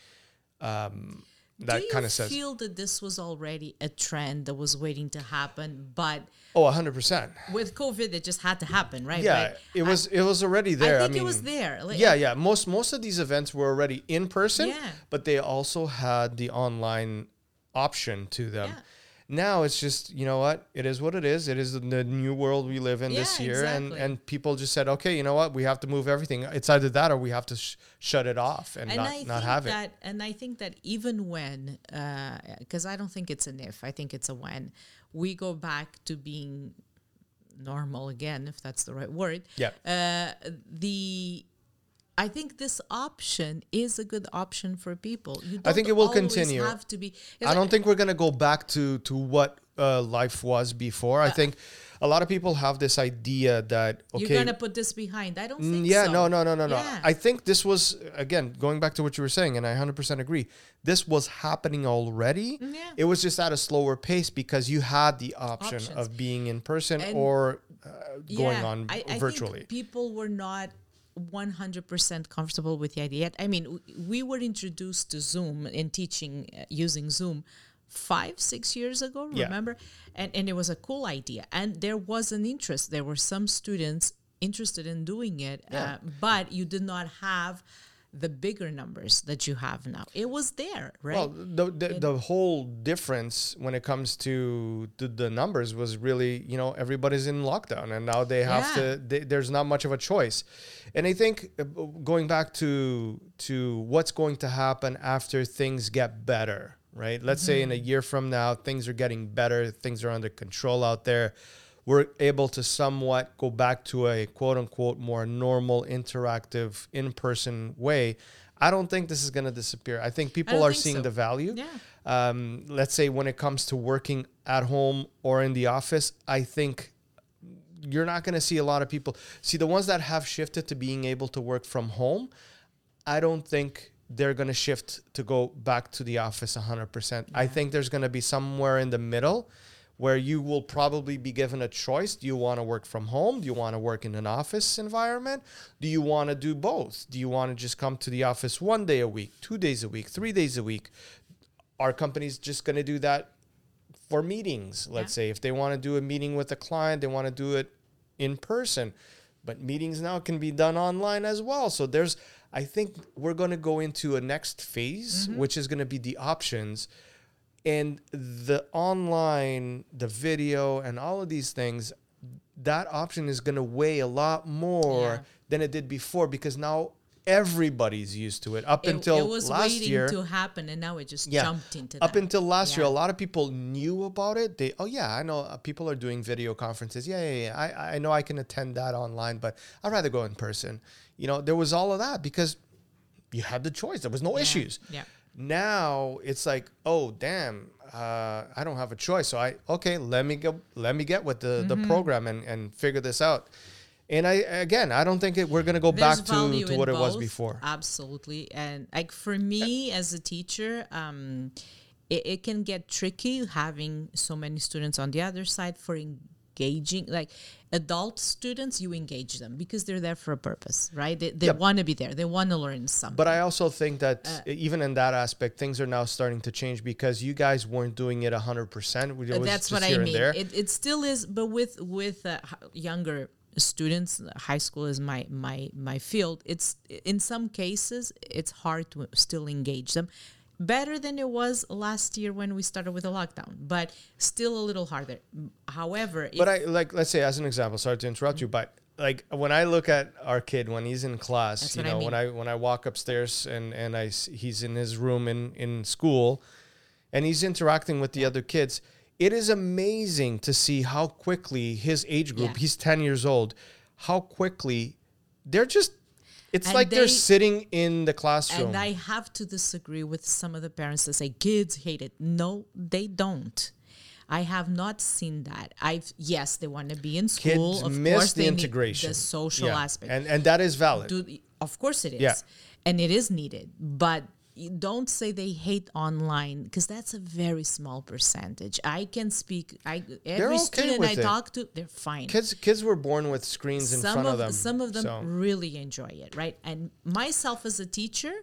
Um, that kind of says feel that this was already a trend that was waiting to happen, but oh 100%. with COVID, it just had to happen, right? Yeah, But it was it was already there. I think mean, it was there. Like, yeah, yeah. Most most of these events were already in person, Yeah. but they also had the online option to them. Yeah. Now it's just you know what it is what it is. It is the new world we live in this year, and exactly. and people just said, okay, you know what, we have to move everything. It's either that or we have to sh- shut it off and, and not I not have it. that, and I think that even when, because I don't think it's an if, I think it's a when, we go back to being normal again, if that's the right word. Yeah. Uh, the I think this option is a good option for people. You I think it will continue. Have to be. I don't think we're gonna go back to to what uh, life was before. I think a lot of people have this idea that okay, you're gonna put this behind. I don't Mm, think. yeah, so. no, no, no, no, no. Yeah. I think this was again going back to what you were saying, and I 100% agree. This was happening already. Mm, Yeah. It was just at a slower pace because you had the option Options. of being in person And- or uh, going Yeah, on I, I virtually. Think people were not 100% comfortable with the idea. I mean, we were introduced to Zoom and teaching uh, using Zoom five, six years ago, Yeah. remember? And, and it was a cool idea. And there was an interest. There were some students interested in doing it, uh, but you did not have the bigger numbers that you have now. It was there, right? Well, the, the, the whole difference when it comes to the, the numbers was really, you know, everybody's in lockdown and now they have Yeah. to, they, there's not much of a choice. And I think uh, going back to, to what's going to happen after things get better, right? Let's say in a year from now, things are getting better, things are under control out there. We're able to somewhat go back to a quote unquote more normal, interactive, in person way. I don't think this is going to disappear. I think people don't are think seeing so. the value. Yeah. Um, let's say when it comes to working at home or in the office, I think you're not going to see a lot of people. See, the ones that have shifted to being able to work from home, I don't think they're going to shift to go back to the office 100%. I think there's going to be somewhere in the middle where you will probably be given a choice. Do you want to work from home? Do you want to work in an office environment? Do you want to do both? Do you want to just come to the office one day a week, two days a week, three days a week? Are companies just going to do that for meetings? Let's Yeah. say if they want to do a meeting with a client, they want to do it in person. But meetings now can be done online as well. So there's, I think we're going to go into a next phase, Mm-hmm. which is going to be the options. And the online, the video, and all of these things, that option is going to weigh a lot more Yeah. than it did before because now everybody's used to it. Up It, until it was last waiting year, to happen, and now it just yeah. jumped into Up that. until last year, a lot of people knew about it. They, oh yeah, I know uh, people are doing video conferences. Yeah, yeah, yeah. I, I know I can attend that online, but I'd rather go in person. You know, there was all of that because you had the choice. There was no Yeah, issues. yeah. Now it's like, oh damn, uh, I don't have a choice. So I okay, let me go. Let me get with the Mm-hmm. the program and and figure this out. And I again, I don't think it, we're gonna go There's back to, to what it was before. Absolutely. And like for me as a teacher, um, it, it can get tricky having so many students on the other side for engaging like adult students you engage them because they're there for a purpose right they, they want to be there they want to learn something But I also think that Uh, even in that aspect, things are now starting to change because you guys weren't doing it hundred percent. Uh, that's what I mean. It, it still is, but with with uh, younger students, high school is my my my field. It's in some cases it's hard to still engage them. Better than it was last year when we started with the lockdown, but still a little harder. However, but I like let's say as an example. Sorry to interrupt you, but like when I look at our kid when he's in class, you what I know, when I when I walk upstairs and and I he's in his room in in school, and he's interacting with the other kids. It is amazing to see how quickly his age group. Yeah. He's ten years old. How quickly they're just. It's And like they're sitting in the classroom. And I have to disagree with some of the parents that say kids hate it. No, they don't. I have not seen that. I've yes, they want to be in school. kids of miss course, the they integration, the social Yeah. aspect. and and that is valid. do of course it is Yeah. and it is needed but don't say they hate online because that's a very small percentage i can speak i every okay student i it. talk to they're fine kids kids were born with screens in some front of, of them. some of them so. really enjoy it right and myself as a teacher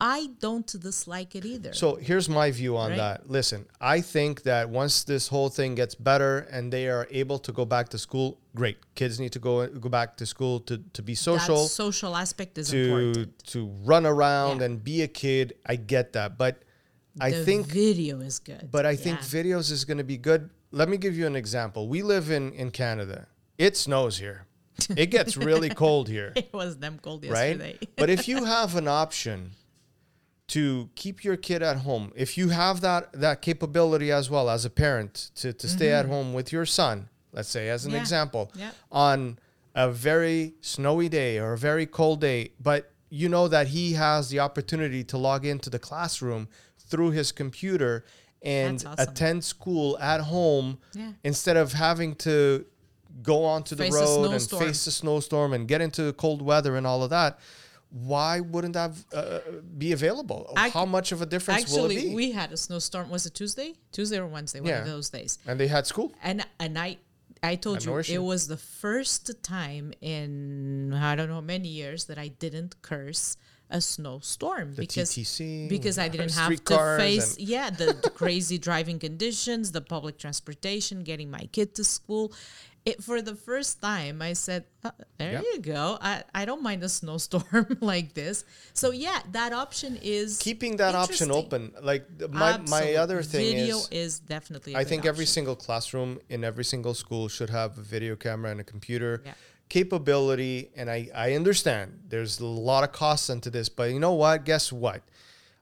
i don't dislike it either So here's my view on Right. that. Listen, I think that once this whole thing gets better and they are able to go back to school, great. Kids need to go go back to school to, to be social, that social aspect is to important to run around Yeah. and be a kid. I get that, but I the think video is good but I think videos is going to be good. Let me give you an example. We live in in Canada. It snows here. It gets really cold here. it was them cold yesterday. right? but if you have an option to keep your kid at home, if you have that that capability as well as a parent to, to stay at home with your son, let's say as an Mm-hmm. Yeah. example, Yeah. on a very snowy day or a very cold day, but you know that he has the opportunity to log into the classroom through his computer and awesome. attend school at home Yeah. instead of having to go onto the Face road and face a snowstorm and get into cold weather and all of that. Why wouldn't that uh, be available? How much of a difference will it actually be? we had a snowstorm was it tuesday tuesday or wednesday one Yeah. of those days and they had school. and and I I told you it was the first time in I don't know many years that I didn't curse a snowstorm because TTC, because I didn't have to face yeah the, the crazy driving conditions, the public transportation, getting my kid to school. It, for the first time, I said, uh, "There Yeah. you go. I, I don't mind a snowstorm like this." So yeah, that option is Keeping that option open, like my my other thing Video is, is definitely. I think every single classroom in every single school should have a video camera and a computer Yeah. capability. And I, I understand there's a lot of costs into this, but you know what? Guess what?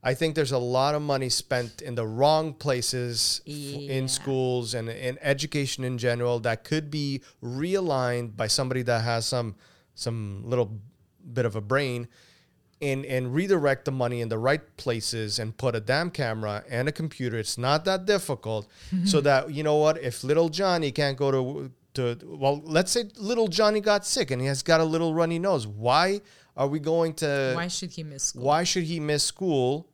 I think there's a lot of money spent in the wrong places Yeah. in schools and in education in general that could be realigned by somebody that has some some little bit of a brain and and redirect the money in the right places and put a damn camera and a computer. It's not that difficult. Mm-hmm. so that you know what, if little Johnny can't go to to well, let's say little Johnny got sick and he has got a little runny nose. Why are we going to Why should he miss school? why should he miss school?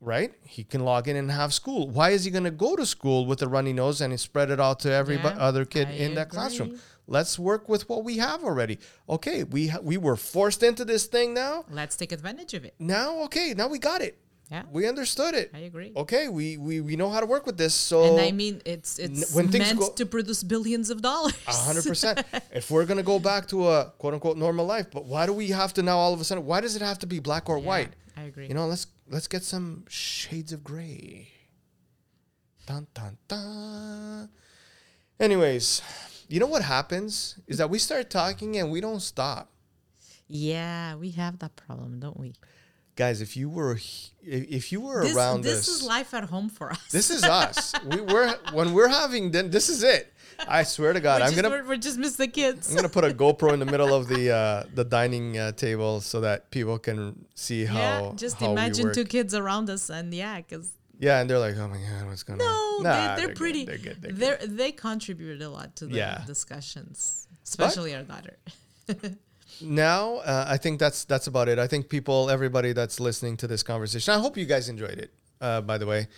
Right? He can log in and have school. Why is he going to go to school with a runny nose and he spread it out to every Yeah, other kid I in that classroom? Let's work with what we have already. Okay, we ha- we were forced into this thing now. Let's take advantage of it. Now, okay, now we got it. Yeah. We understood it. I agree. Okay, we we, we know how to work with this. So And I mean, it's it's when things meant go- to produce billions of dollars. A hundred percent. If we're gonna go back to a quote unquote normal life, but why do we have to now all of a sudden? Why does it have to be black or Yeah, white? I agree. You know, let's let's get some shades of gray. Dun dun dun. Anyways, you know what happens is that we start talking and we don't stop. Yeah, we have that problem, don't we? Guys, if you were if you were This, around this this, is life at home for us. this is us. we, we're when we're having then this is it. I swear to God, we're I'm just, gonna we're, we're just miss the kids. I'm gonna put a GoPro in the middle of the uh, the dining uh, table so that people can see how. yeah, just how we imagine two kids around us, and yeah, because Yeah, and they're like, "Oh my god, what's going no, on?" they, Nah, they're, good, pretty. They're good. They're They're, good. they contribute a lot to the Yeah. discussions, especially our daughter. Now, uh, I think that's that's about it. I think people, everybody that's listening to this conversation, I hope you guys enjoyed it. Uh, by the way,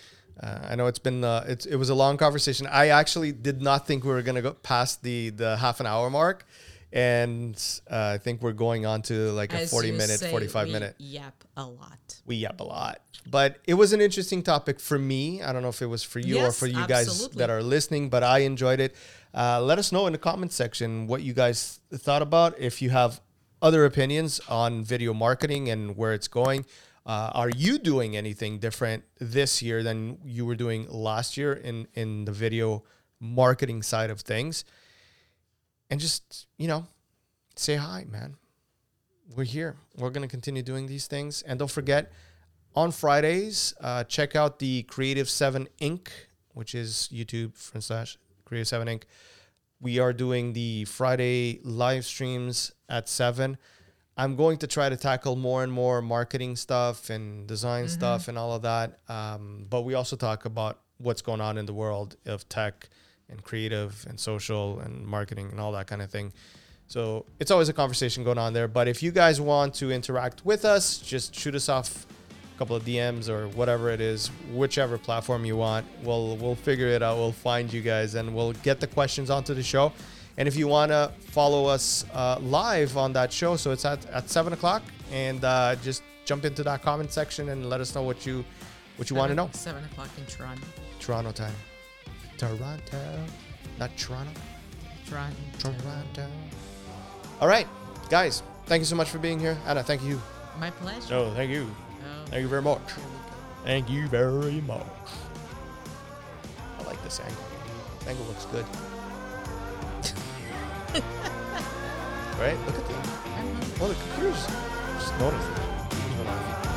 uh, I know it's been uh, it's, it was a long conversation. I actually did not think we were gonna go past the the half an hour mark, and uh, I think we're going on to like a forty minute, say, forty five minute. Yep, a lot. we yep a lot. But it was an interesting topic for me. I don't know if it was for you or for you guys that are listening, but I enjoyed it. Uh, let us know in the comment section what you guys thought about. If you have other opinions on video marketing and where it's going, uh, are you doing anything different this year than you were doing last year in in the video marketing side of things? And just you know, say hi, man we're here. We're to continue doing these things. And don't forget, on Fridays, uh, check out the Creative 7 Inc., which is YouTube front slash Creative 7 Inc. We are doing the Friday live streams at 7. I'm going to try to tackle more and more marketing stuff and design stuff and all of that. Um, but we also talk about what's going on in the world of tech and creative and social and marketing and all that kind of thing. So it's always a conversation going on there. But if you guys want to interact with us, just shoot us off a couple of DMs or whatever it is, whichever platform you want. We'll we'll figure it out. We'll find you guys and we'll get the questions onto the show. And if you want to follow us uh, live on that show, so it's at, at seven o'clock, and uh, just jump into that comment section and let us know what you what you want to know. Seven o'clock in Toronto. Toronto time. Toronto, not Toronto. Toronto. Toronto. All right, guys. Thank you so much for being here, Anna. Thank you. My pleasure. No, thank you. Oh, Thank you very much. here we go. Thank you very much. I like this angle. This Angle looks good. right? Look at the. Hungry. Uh-huh. Well, the computer's just noticed. it.